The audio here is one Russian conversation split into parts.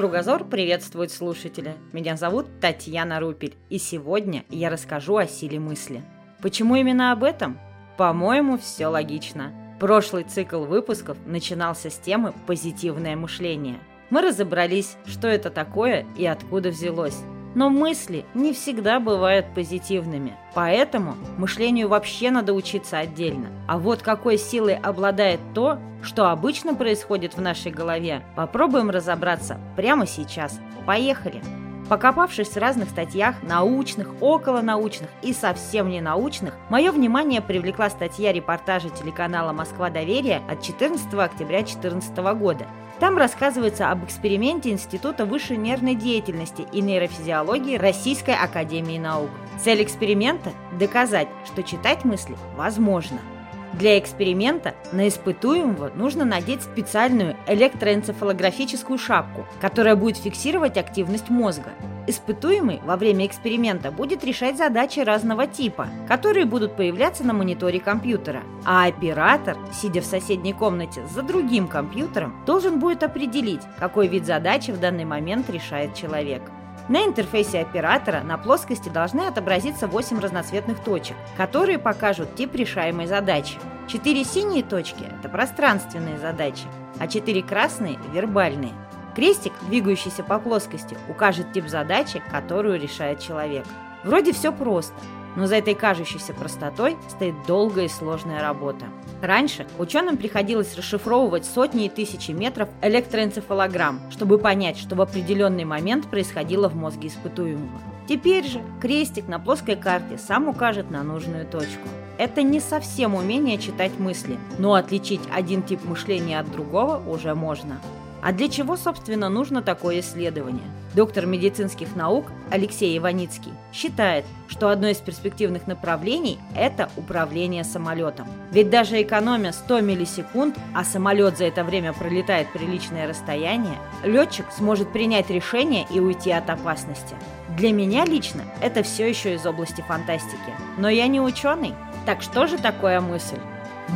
Кругозор приветствует слушателя. Меня зовут Татьяна Рупель, и сегодня я расскажу о силе мысли. Почему именно об этом? По-моему, все логично. Прошлый цикл выпусков начинался с темы «Позитивное мышление». Мы разобрались, что это такое и откуда взялось. Но мысли не всегда бывают позитивными. Поэтому мышлению вообще надо учиться отдельно. А вот какой силой обладает то, что обычно происходит в нашей голове, попробуем разобраться прямо сейчас. Поехали! Покопавшись в разных статьях, научных, околонаучных и совсем не научных, мое внимание привлекла статья репортажа телеканала «Москва. Доверие» от 14 октября 2014 года. Там рассказывается об эксперименте Института высшей нервной деятельности и нейрофизиологии Российской Академии Наук. Цель эксперимента – доказать, что читать мысли возможно – для эксперимента на испытуемого нужно надеть специальную электроэнцефалографическую шапку, которая будет фиксировать активность мозга. Испытуемый во время эксперимента будет решать задачи разного типа, которые будут появляться на мониторе компьютера, а оператор, сидя в соседней комнате за другим компьютером, должен будет определить, какой вид задачи в данный момент решает человек. На интерфейсе оператора на плоскости должны отобразиться 8 разноцветных точек, которые покажут тип решаемой задачи. Четыре синие точки – это пространственные задачи, а четыре красные – вербальные. Крестик, двигающийся по плоскости, укажет тип задачи, которую решает человек. Вроде все просто – но за этой кажущейся простотой стоит долгая и сложная работа. Раньше ученым приходилось расшифровывать сотни и тысячи метров электроэнцефалограмм, чтобы понять, что в определенный момент происходило в мозге испытуемого. Теперь же крестик на плоской карте сам укажет на нужную точку. Это не совсем умение читать мысли, но отличить один тип мышления от другого уже можно. А для чего, собственно, нужно такое исследование? Доктор медицинских наук Алексей Иваницкий считает, что одно из перспективных направлений – это управление самолетом. Ведь даже экономя 100 миллисекунд, а самолет за это время пролетает приличное расстояние, летчик сможет принять решение и уйти от опасности. Для меня лично это все еще из области фантастики. Но я не ученый. Так что же такое мысль?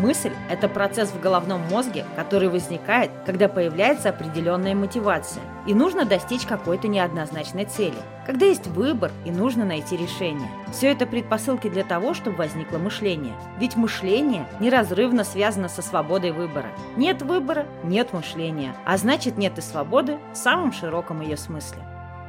Мысль – это процесс в головном мозге, который возникает, когда появляется определенная мотивация, и нужно достичь какой-то неоднозначной цели, когда есть выбор и нужно найти решение. Все это предпосылки для того, чтобы возникло мышление. Ведь мышление неразрывно связано со свободой выбора. Нет выбора – нет мышления, а значит нет и свободы в самом широком ее смысле.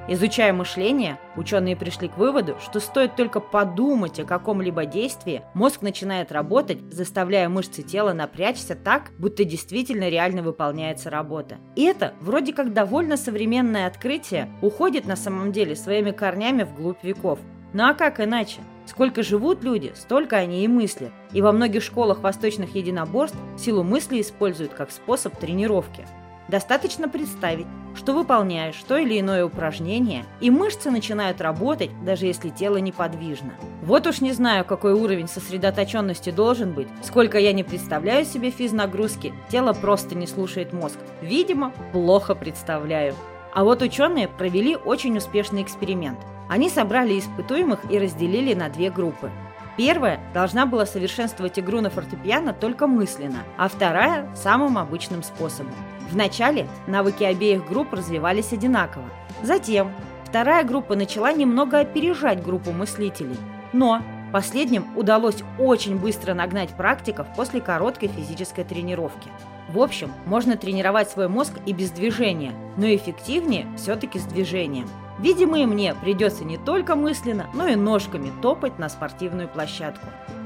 Изучая мышление, ученые пришли к выводу, что стоит только подумать о каком-либо действии, мозг начинает работать, заставляя мышцы тела напрячься так, будто действительно реально выполняется работа. И это вроде как довольно современное открытие уходит на самом деле своими корнями вглубь веков. Ну а как иначе? Сколько живут люди, столько они и мыслят. И во многих школах восточных единоборств силу мысли используют как способ тренировки. Достаточно представить, что выполняешь то или иное упражнение, и мышцы начинают работать, даже если тело неподвижно. Вот уж не знаю, какой уровень сосредоточенности должен быть. Сколько я не представляю себе физнагрузки, тело просто не слушает мозг. Видимо, плохо представляю. А вот ученые провели очень успешный эксперимент. Они собрали испытуемых и разделили на две группы. Первая должна была совершенствовать игру на фортепиано только мысленно, а вторая – самым обычным способом. Вначале навыки обеих групп развивались одинаково. Затем вторая группа начала немного опережать группу мыслителей. Но последним удалось очень быстро нагнать практиков после короткой физической тренировки. В общем, можно тренировать свой мозг и без движения, но эффективнее все-таки с движением. Видимо, и мне придется не только мысленно, но и ножками топать на спортивную площадку.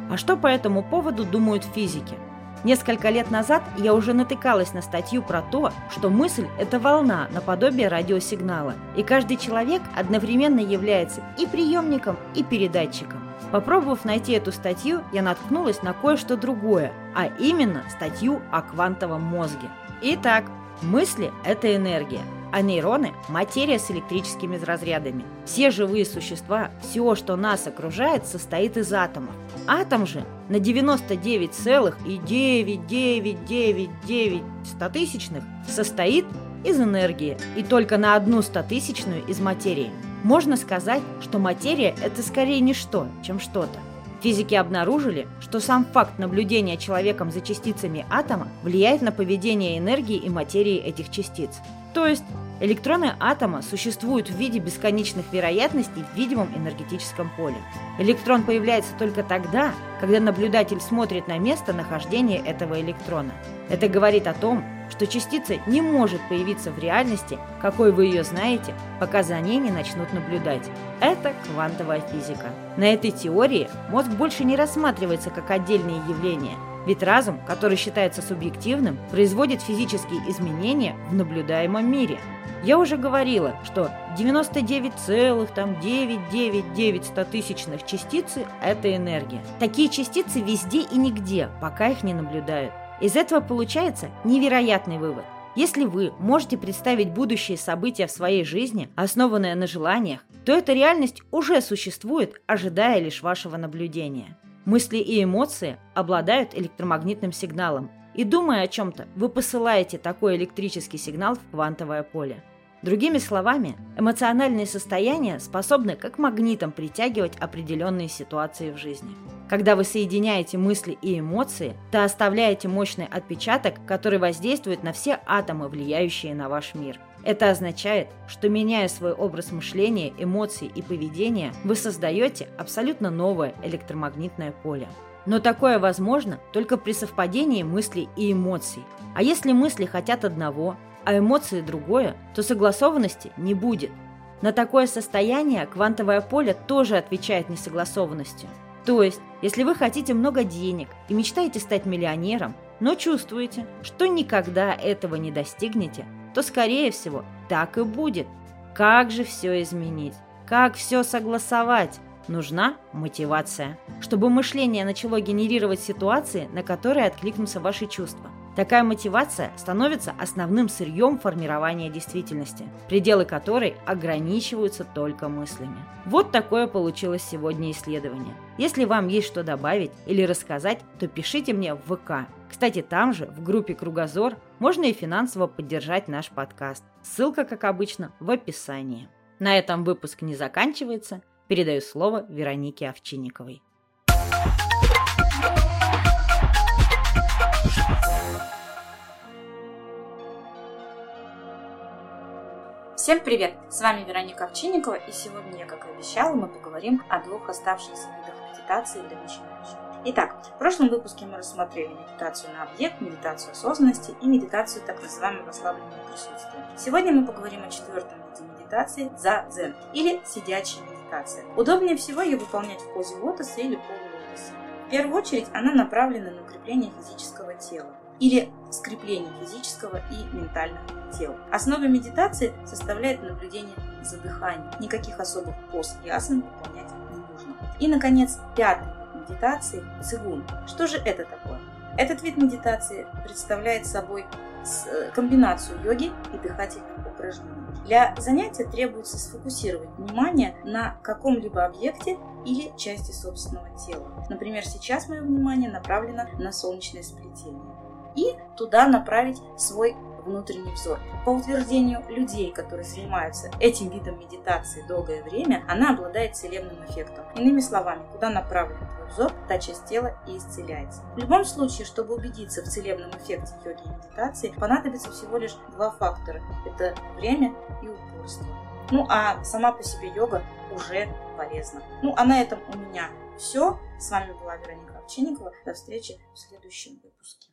А что по этому поводу думают физики? Несколько лет назад я уже натыкалась на статью про то, что мысль – это волна наподобие радиосигнала, и каждый человек одновременно является и приемником, и передатчиком. Попробовав найти эту статью, я наткнулась на кое-что другое, а именно статью о квантовом мозге. Итак, мысли – это энергия – а нейроны – материя с электрическими разрядами. Все живые существа, все, что нас окружает, состоит из атомов. Атом же на 99,99999 стотысячных состоит из энергии и только на одну стотысячную из материи. Можно сказать, что материя – это скорее ничто, чем что-то. Физики обнаружили, что сам факт наблюдения человеком за частицами атома влияет на поведение энергии и материи этих частиц. То есть Электроны атома существуют в виде бесконечных вероятностей в видимом энергетическом поле. Электрон появляется только тогда, когда наблюдатель смотрит на место нахождения этого электрона. Это говорит о том, что частица не может появиться в реальности, какой вы ее знаете, пока за ней не начнут наблюдать. Это квантовая физика. На этой теории мозг больше не рассматривается как отдельное явление, ведь разум, который считается субъективным, производит физические изменения в наблюдаемом мире. Я уже говорила, что 99,999 тысячных частицы – это энергия. Такие частицы везде и нигде, пока их не наблюдают. Из этого получается невероятный вывод. Если вы можете представить будущие события в своей жизни, основанные на желаниях, то эта реальность уже существует, ожидая лишь вашего наблюдения. Мысли и эмоции обладают электромагнитным сигналом, и думая о чем-то, вы посылаете такой электрический сигнал в квантовое поле. Другими словами, эмоциональные состояния способны как магнитом притягивать определенные ситуации в жизни. Когда вы соединяете мысли и эмоции, то оставляете мощный отпечаток, который воздействует на все атомы, влияющие на ваш мир. Это означает, что меняя свой образ мышления, эмоций и поведения, вы создаете абсолютно новое электромагнитное поле. Но такое возможно только при совпадении мыслей и эмоций. А если мысли хотят одного, а эмоции другое, то согласованности не будет. На такое состояние квантовое поле тоже отвечает несогласованностью. То есть, если вы хотите много денег и мечтаете стать миллионером, но чувствуете, что никогда этого не достигнете, то, скорее всего, так и будет. Как же все изменить? Как все согласовать? Нужна мотивация, чтобы мышление начало генерировать ситуации, на которые откликнутся ваши чувства. Такая мотивация становится основным сырьем формирования действительности, пределы которой ограничиваются только мыслями. Вот такое получилось сегодня исследование. Если вам есть что добавить или рассказать, то пишите мне в ВК. Кстати, там же, в группе «Кругозор», можно и финансово поддержать наш подкаст. Ссылка, как обычно, в описании. На этом выпуск не заканчивается. Передаю слово Веронике Овчинниковой. Всем привет! С вами Вероника Овчинникова, и сегодня, как и обещала, мы поговорим о двух оставшихся видах медитации для начинающих. Итак, в прошлом выпуске мы рассмотрели медитацию на объект, медитацию осознанности и медитацию так называемого расслабленного присутствия. Сегодня мы поговорим о четвертом виде медитации – за дзен или сидячая медитация. Удобнее всего ее выполнять в позе лотоса или полулотоса. В первую очередь она направлена на укрепление физического тела или скрепление физического и ментального тел. Основой медитации составляет наблюдение за дыханием. Никаких особых поз и асан выполнять не нужно. И, наконец, пятый вид медитации – цигун. Что же это такое? Этот вид медитации представляет собой э, комбинацию йоги и дыхательных упражнений. Для занятия требуется сфокусировать внимание на каком-либо объекте или части собственного тела. Например, сейчас мое внимание направлено на солнечное сплетение и туда направить свой внутренний взор. По утверждению людей, которые занимаются этим видом медитации долгое время, она обладает целебным эффектом. Иными словами, куда направлен твой взор, та часть тела и исцеляется. В любом случае, чтобы убедиться в целебном эффекте йоги и медитации, понадобится всего лишь два фактора. Это время и упорство. Ну а сама по себе йога уже полезна. Ну а на этом у меня все. С вами была Вероника Овчинникова. До встречи в следующем выпуске.